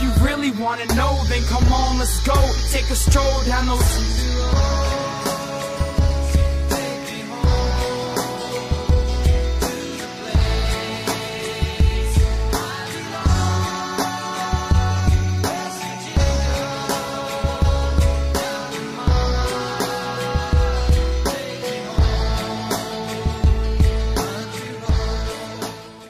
If you really wanna know, then come on, let's go. Take a stroll down those.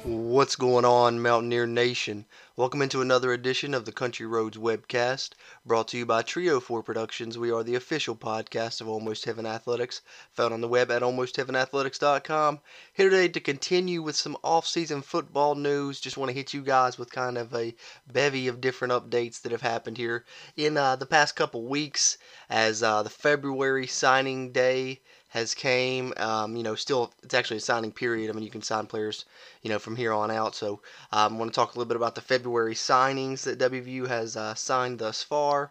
What's going on, Mountaineer Nation? Welcome into another edition of the Country Roads webcast, brought to you by Trio 4 Productions. We are the official podcast of Almost Heaven Athletics, found on the web at almostheavenathletics.com. Here today to continue with some off-season football news. Just want to hit you guys with kind of a bevy of different updates that have happened here in uh, the past couple weeks as uh, the February signing day has came. Um, you know, still it's actually a signing period. I mean, you can sign players, you know, from here on out. So I um, want to talk a little bit about the February signings that WVU has uh, signed thus far.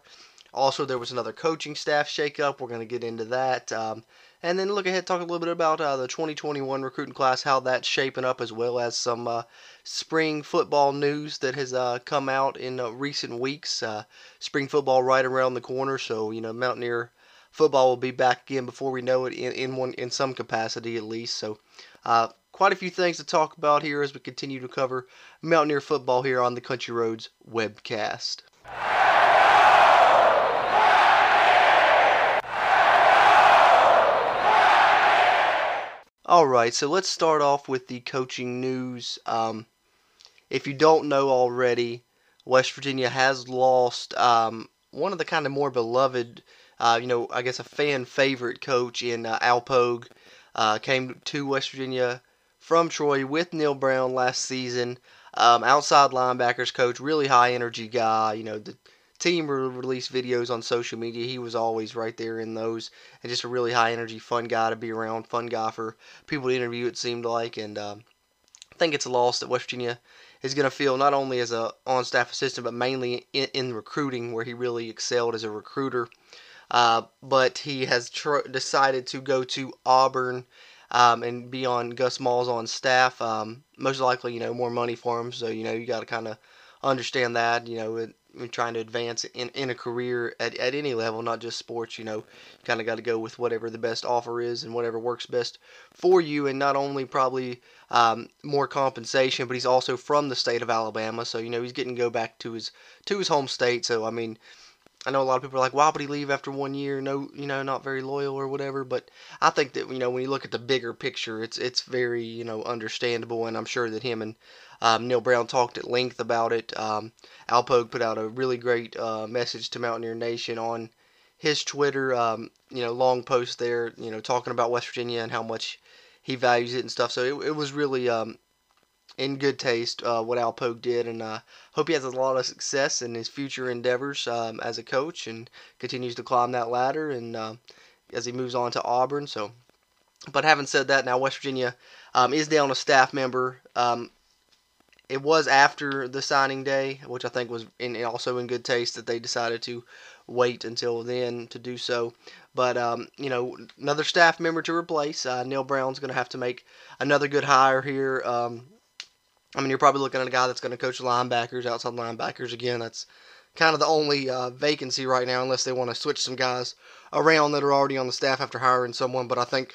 Also, there was another coaching staff shakeup. We're going to get into that. Um, and then look ahead, talk a little bit about uh, the 2021 recruiting class, how that's shaping up, as well as some uh, spring football news that has uh, come out in uh, recent weeks. Uh, spring football right around the corner, so you know Mountaineer football will be back again before we know it in, in one in some capacity at least. So, uh, quite a few things to talk about here as we continue to cover Mountaineer football here on the Country Roads webcast. All right, so let's start off with the coaching news. Um, if you don't know already, West Virginia has lost um, one of the kind of more beloved you know, I guess a fan favorite coach in uh, Al Pogue. Uh, came to West Virginia from Troy with Neal Brown last season. Um, outside linebackers coach, really high energy guy. You know, the team released videos on social media. He was always right there in those, and just a really high energy, fun guy to be around, fun guy for people to interview. It seemed like, and um, I think it's a loss that West Virginia is going to feel not only as a on-staff assistant, but mainly in, in recruiting, where he really excelled as a recruiter. Uh, but he has tr- decided to go to Auburn um, and be on Gus on staff. Um, most likely, you know, more money for him. So, you know, you got to kind of understand that, you know, it, trying to advance in, in a career at, at any level, not just sports, you know, you kind of got to go with whatever the best offer is and whatever works best for you. And not only probably um, more compensation, but he's also from the state of Alabama. So, you know, he's getting to go back to his, to his home state. So, I mean, I know a lot of people are like, why would he leave after one year? No, you know, not very loyal or whatever. But I think that you know when you look at the bigger picture, it's it's very you know understandable, and I'm sure that him and um, Neal Brown talked at length about it. Um, Al Pogue put out a really great uh, message to Mountaineer Nation on his Twitter. Um, you know, long post there. You know, talking about West Virginia and how much he values it and stuff. So it, it was really um, in good taste uh, what Al Pogue did, and uh, hope he has a lot of success in his future endeavors um, as a coach and continues to climb that ladder and uh, as he moves on to Auburn. So, but having said that, now West Virginia um, is down a staff member. Um, it was after the signing day, which I think was in, also in good taste that they decided to wait until then to do so. But um, you know, another staff member to replace. Uh, Neal Brown's going to have to make another good hire here. Um, I mean, you're probably looking at a guy that's going to coach linebackers, outside linebackers. Again, that's kind of the only uh, vacancy right now, unless they want to switch some guys around that are already on the staff after hiring someone. But I think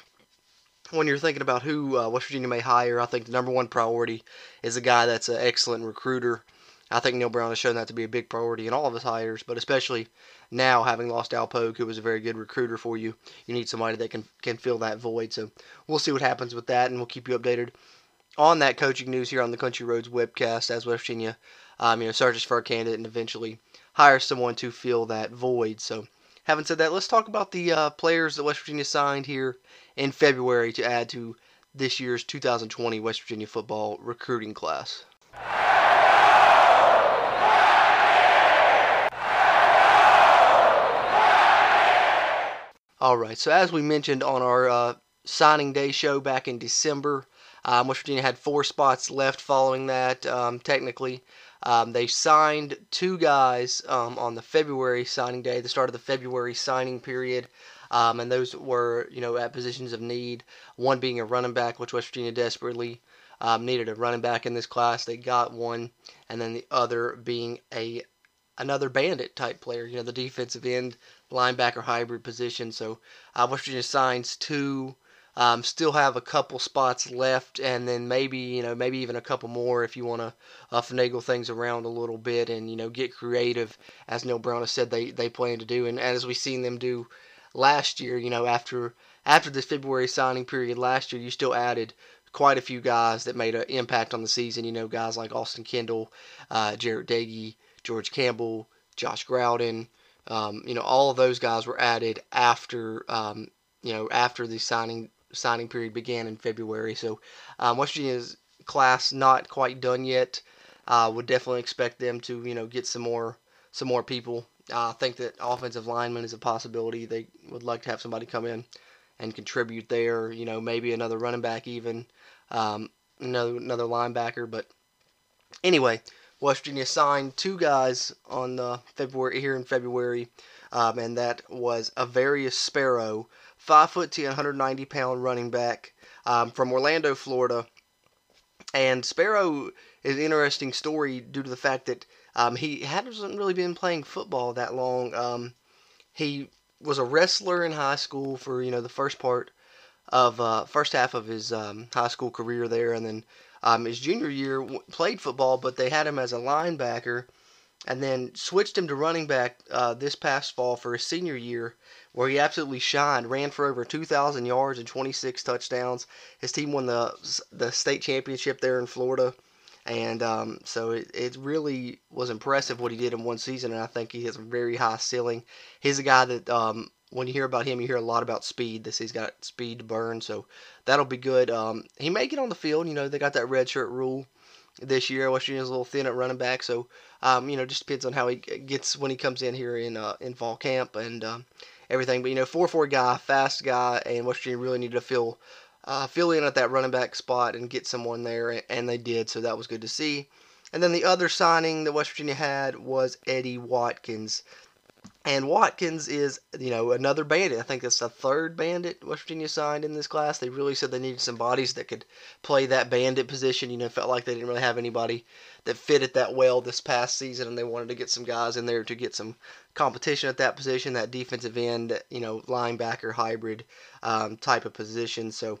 when you're thinking about who uh, West Virginia may hire, I think the number one priority is a guy that's an excellent recruiter. I think Neal Brown has shown that to be a big priority in all of his hires, but especially now having lost Al Pogue, who was a very good recruiter for you, you need somebody that can can fill that void. So we'll see what happens with that, and we'll keep you updated on that coaching news here on the Country Roads webcast as West Virginia, um, you know, searches for a candidate and eventually hires someone to fill that void. So, having said that, let's talk about the uh, players that West Virginia signed here in February to add to this year's 2020 West Virginia football recruiting class. All right, so as we mentioned on our uh, signing day show back in December, um, West Virginia had four spots left following that, um, technically. Um, they signed two guys um, on the February signing day, the start of the February signing period. Um, and those were, you know, at positions of need. One being a running back, which West Virginia desperately um, needed a running back in this class. They got one. And then the other being a another bandit type player, you know, the defensive end linebacker hybrid position. So uh, West Virginia signs two. Um, still have a couple spots left, and then maybe you know maybe even a couple more if you want to uh, finagle things around a little bit and you know get creative, as Neal Brown has said they they plan to do, and as we've seen them do last year. You know after after this February signing period last year, you still added quite a few guys that made an impact on the season. You know guys like Austin Kendall, uh, Jarret Doege, George Campbell, Josh Growden. Um, you know all of those guys were added after um, you know after the signing signing period began in February. So um, West Virginia's class not quite done yet. Uh, would definitely expect them to you know get some more some more people. Uh, I think that offensive lineman is a possibility. They would like to have somebody come in and contribute there. You know maybe another running back even um, another another linebacker. But anyway, West Virginia signed two guys on the February here in February, um, and that was Avarius Sparrow five foot ten, 190 pound running back um, from Orlando, Florida. And Sparrow is an interesting story due to the fact that um, he hasn't really been playing football that long. Um, he was a wrestler in high school for you know the first part of uh, first half of his um, high school career there, and then um, his junior year w- played football, but they had him as a linebacker, and then switched him to running back uh, this past fall for his senior year, where he absolutely shined. Ran for over 2,000 yards and 26 touchdowns. His team won the the state championship there in Florida, and um, so it, it really was impressive what he did in one season. And I think he has a very high ceiling. He's a guy that um, when you hear about him, you hear a lot about speed. This he's got speed to burn, so that'll be good. Um, he may get on the field. You know they got that red shirt rule this year. West Virginia's a little thin at running back, so um, you know just depends on how he gets when he comes in here in uh, in fall camp and. Um, everything. But you know, four four guy, fast guy, and West Virginia really needed to fill uh, fill in at that running back spot and get someone there, and they did. So that was good to see. And then the other signing that West Virginia had was Eddie Watkins. And Watkins is, you know, another bandit. I think that's the third bandit West Virginia signed in this class. They really said they needed some bodies that could play that bandit position. You know, felt like they didn't really have anybody that fit it that well this past season, and they wanted to get some guys in there to get some competition at that position, that defensive end, you know, linebacker hybrid um, type of position. So,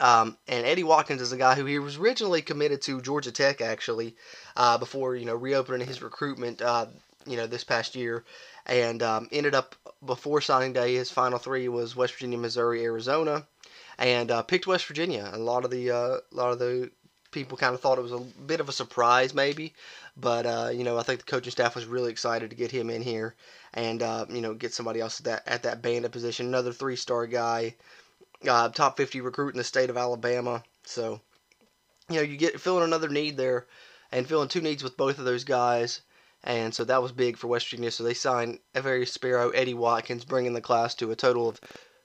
um, and Eddie Watkins is a guy who he was originally committed to Georgia Tech actually uh, before you know reopening his recruitment uh, you know this past year, and um, ended up before signing day. His final three was West Virginia, Missouri, Arizona, and uh, picked West Virginia. A lot of the uh, a lot of the people kind of thought it was a bit of a surprise maybe, but uh, you know I think the coaching staff was really excited to get him in here and uh, you know get somebody else at that at that bandit position. Another three star guy, uh, top 50 recruit in the state of Alabama. So you know you get filling another need there and filling two needs with both of those guys and so that was big for West Virginia. So they signed Avarius Sparrow, Eddie Watkins, bringing the class to a total of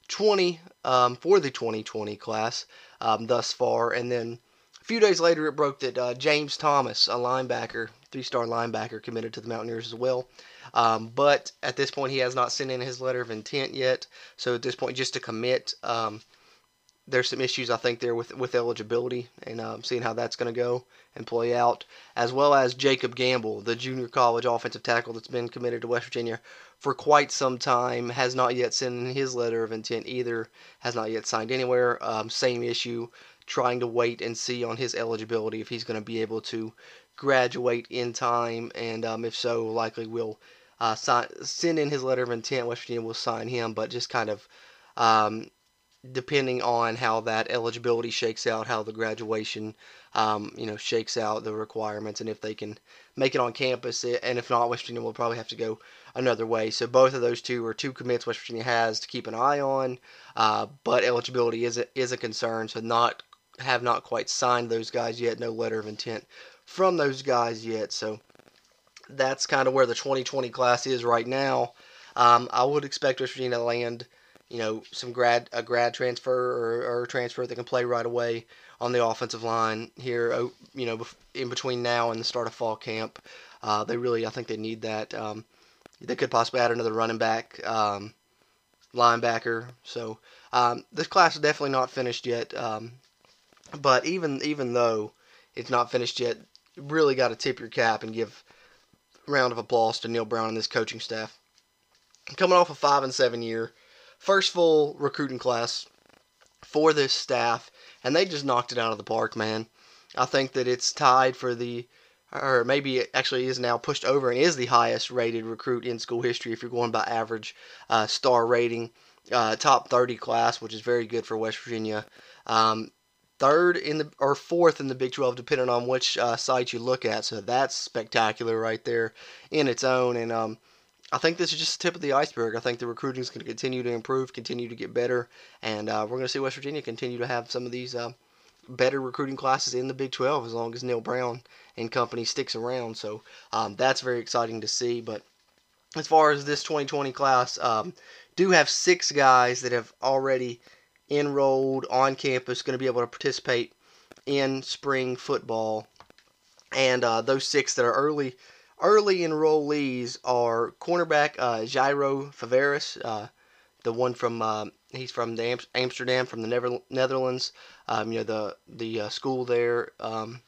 20 um, for the 2020 class um, thus far. And then a few days later, it broke that uh, James Thomas, a linebacker, three-star linebacker, committed to the Mountaineers as well. Um, but at this point, he has not sent in his letter of intent yet. So at this point, just to commit, um, there's some issues I think there with with eligibility and um, seeing how that's going to go and play out, as well as Jacob Gamble, the junior college offensive tackle that's been committed to West Virginia for quite some time, has not yet sent in his letter of intent either, has not yet signed anywhere. Um, same issue, trying to wait and see on his eligibility if he's going to be able to graduate in time, and um, if so, likely will uh, sign, send in his letter of intent. West Virginia will sign him, but just kind of um, depending on how that eligibility shakes out, how the graduation, um, you know, shakes out the requirements, and if they can make it on campus, and if not, West Virginia will probably have to go another way. So both of those two are two commits West Virginia has to keep an eye on, uh, but eligibility is a, is a concern. So not have not quite signed those guys yet. No letter of intent from those guys yet. So that's kind of where the 2020 class is right now. Um, I would expect West Virginia to land you know, some grad a grad transfer or, or a transfer that can play right away on the offensive line here, oh, you know, in between now and the start of fall camp. Uh, they really, I think they need that. Um, they could possibly add another running back, um, linebacker. So um, this class is definitely not finished yet. Um, but even even though it's not finished yet, you really got to tip your cap and give round of applause to Neal Brown and this coaching staff. Coming off a five and seven year, first full recruiting class for this staff, and they just knocked it out of the park, man. I think that it's tied for the, or maybe it actually is now pushed over and is the highest rated recruit in school history if you're going by average uh, star rating. Uh, top 30 class, which is very good for West Virginia. Um, third in the or fourth in the Big 12, depending on which uh, site you look at. So that's spectacular right there in its own. And um, I think this is just the tip of the iceberg. I think the recruiting is going to continue to improve, continue to get better, and uh, we're going to see West Virginia continue to have some of these uh, better recruiting classes in the Big 12 as long as Neal Brown and company sticks around. So um, that's very exciting to see. But as far as this 2020 class, um, do have six guys that have already enrolled on campus, going to be able to participate in spring football. And uh, those six that are early early enrollees are cornerback uh, Jairo Faverus, uh, the one from uh, he's from the Am- Amsterdam from the Never- Netherlands. Um, you know the the uh, school there, um,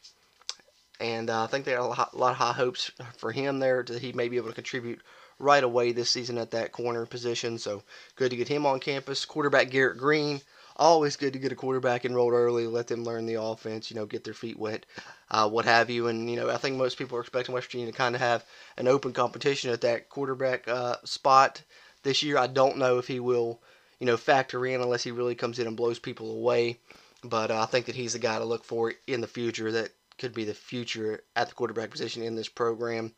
and uh, I think they have a lot, a lot of high hopes for him there that he may be able to contribute right away this season at that corner position. So good to get him on campus. Quarterback Garrett Greene. Always good to get a quarterback enrolled early, let them learn the offense, you know, get their feet wet, uh, what have you. And, you know, I think most people are expecting West Virginia to kind of have an open competition at that quarterback uh, spot this year. I don't know if he will, you know, factor in unless he really comes in and blows people away. But uh, I think that he's the guy to look for in the future that could be the future at the quarterback position in this program.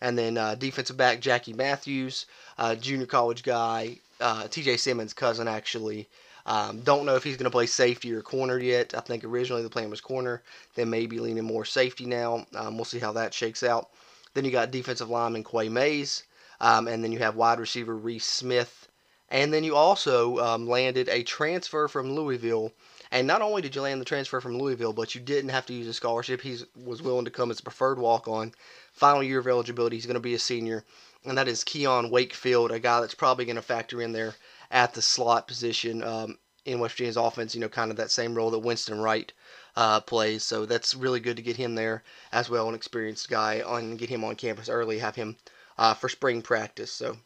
And then uh, defensive back Jackie Matthews, uh, junior college guy, uh, TJ Simmons' cousin actually. Um, don't know if he's going to play safety or corner yet. I think originally the plan was corner, then maybe leaning more safety now. Um, we'll see how that shakes out. Then you got defensive lineman Quay Mays, um, and then you have wide receiver Reese Smith, and then you also um, landed a transfer from Louisville. And not only did you land the transfer from Louisville, but you didn't have to use a scholarship. He was willing to come as a preferred walk on final year of eligibility. He's going to be a senior, and that is Keon Wakefield, a guy that's probably going to factor in there at the slot position um, in West Virginia's offense. You know, kind of that same role that Winston Wright uh, plays. So that's really good to get him there as well, an experienced guy, and get him on campus early, have him uh, for spring practice. So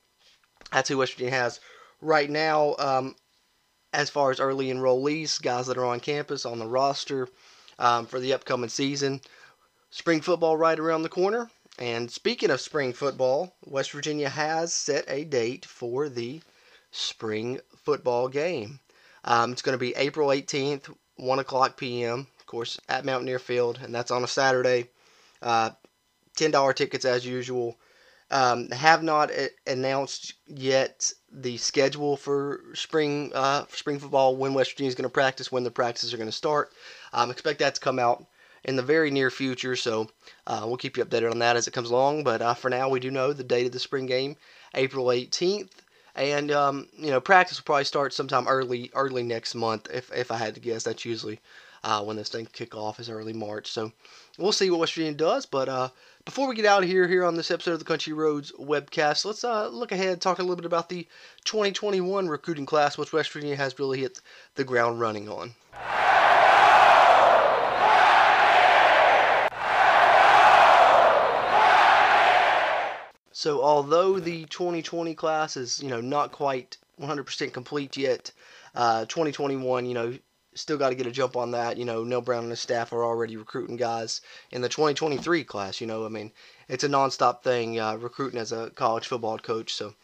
that's who West Virginia has right now. Um, as far as early enrollees, guys that are on campus on the roster um, for the upcoming season. Spring football right around the corner. And speaking of spring football, West Virginia has set a date for the spring football game. Um, it's going to be April 18th, 1 o'clock p.m., of course, at Mountaineer Field, and that's on a Saturday. Uh, $10 tickets as usual. Um, have not announced yet the schedule for spring uh, spring football, when West Virginia is going to practice, when the practices are going to start. Um, expect that to come out in the very near future. So uh, we'll keep you updated on that as it comes along. But uh, for now, we do know the date of the spring game, April 18th. And um, you know, practice will probably start sometime early, early next month. If if I had to guess, that's usually uh, when this thing kick off is early March. So we'll see what West Virginia does. But uh, before we get out of here, here on this episode of the Country Roads webcast, let's uh, look ahead talk a little bit about the 2021 recruiting class, which West Virginia has really hit the ground running on. So although the 2020 class is, you know, not quite 100% complete yet, uh, 2021, you know, still got to get a jump on that. You know, Neal Brown and his staff are already recruiting guys in the 2023 class. You know, I mean, it's a nonstop thing uh, recruiting as a college football coach. So,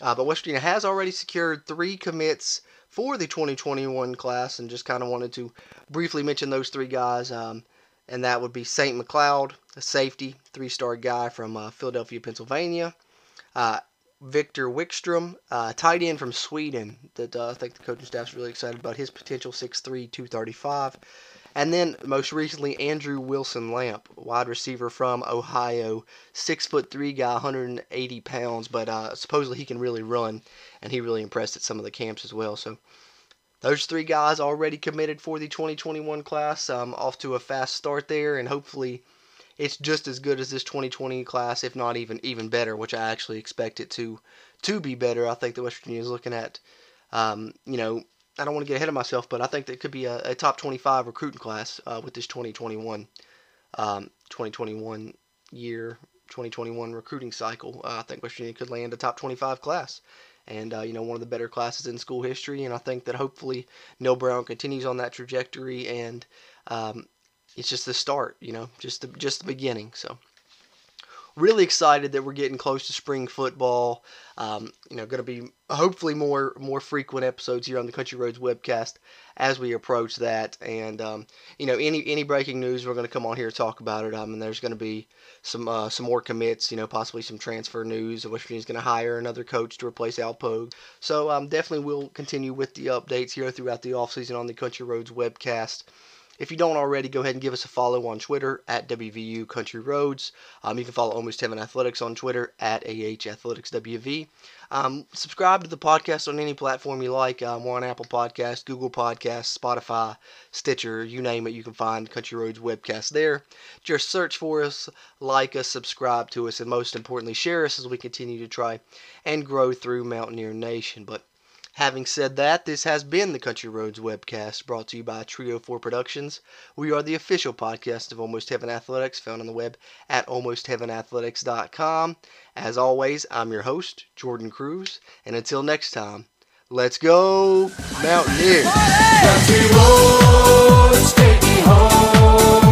uh, but West Virginia has already secured three commits for the 2021 class, and just kind of wanted to briefly mention those three guys. Um, and that would be St. McLeod, a safety, three-star guy from uh, Philadelphia, Pennsylvania. Uh, Victor Wikstrom, uh, tight end from Sweden, that uh, I think the coaching staff's really excited about his potential 6'3", 235. And then most recently, Andrew Wilson Lamp, wide receiver from Ohio, six foot three guy, 180 pounds, but uh, supposedly he can really run, and he really impressed at some of the camps as well. So those three guys already committed for the 2021 class. Um, off to a fast start there, and hopefully it's just as good as this 2020 class, if not even even better, which I actually expect it to to be better. I think that West Virginia is looking at, um, you know, I don't want to get ahead of myself, but I think that could be a, a top 25 recruiting class uh, with this 2021 um, 2021 year 2021 recruiting cycle. Uh, I think West Virginia could land a top 25 class. And, uh, you know, one of the better classes in school history. And I think that hopefully Neal Brown continues on that trajectory. And um, it's just the start, you know, just the, just the beginning. So really excited that we're getting close to spring football. Um, you know, going to be hopefully more more frequent episodes here on the Country Roads webcast as we approach that. And um, you know, any any breaking news, we're going to come on here talk about it. Um, and there's going to be some uh, some more commits. You know, possibly some transfer news. West Virginia's going to hire another coach to replace Al Pogue. So um, definitely we'll continue with the updates here throughout the offseason on the Country Roads webcast. If you don't already, go ahead and give us a follow on Twitter at WVU Country Roads. Um, you can follow Almost Heaven Athletics on Twitter at AH Athletics WV. Um, subscribe to the podcast on any platform you like. Um, we're on Apple Podcasts, Google Podcasts, Spotify, Stitcher, you name it. You can find Country Roads webcast there. Just search for us, like us, subscribe to us, and most importantly, share us as we continue to try and grow through Mountaineer Nation. But Having said that, this has been the Country Roads webcast brought to you by Trio 4 Productions. We are the official podcast of Almost Heaven Athletics, found on the web at almostheavenathletics.com. As always, I'm your host, Jordan Cruz, and until next time, let's go Mountaineers! Country roads, take me home.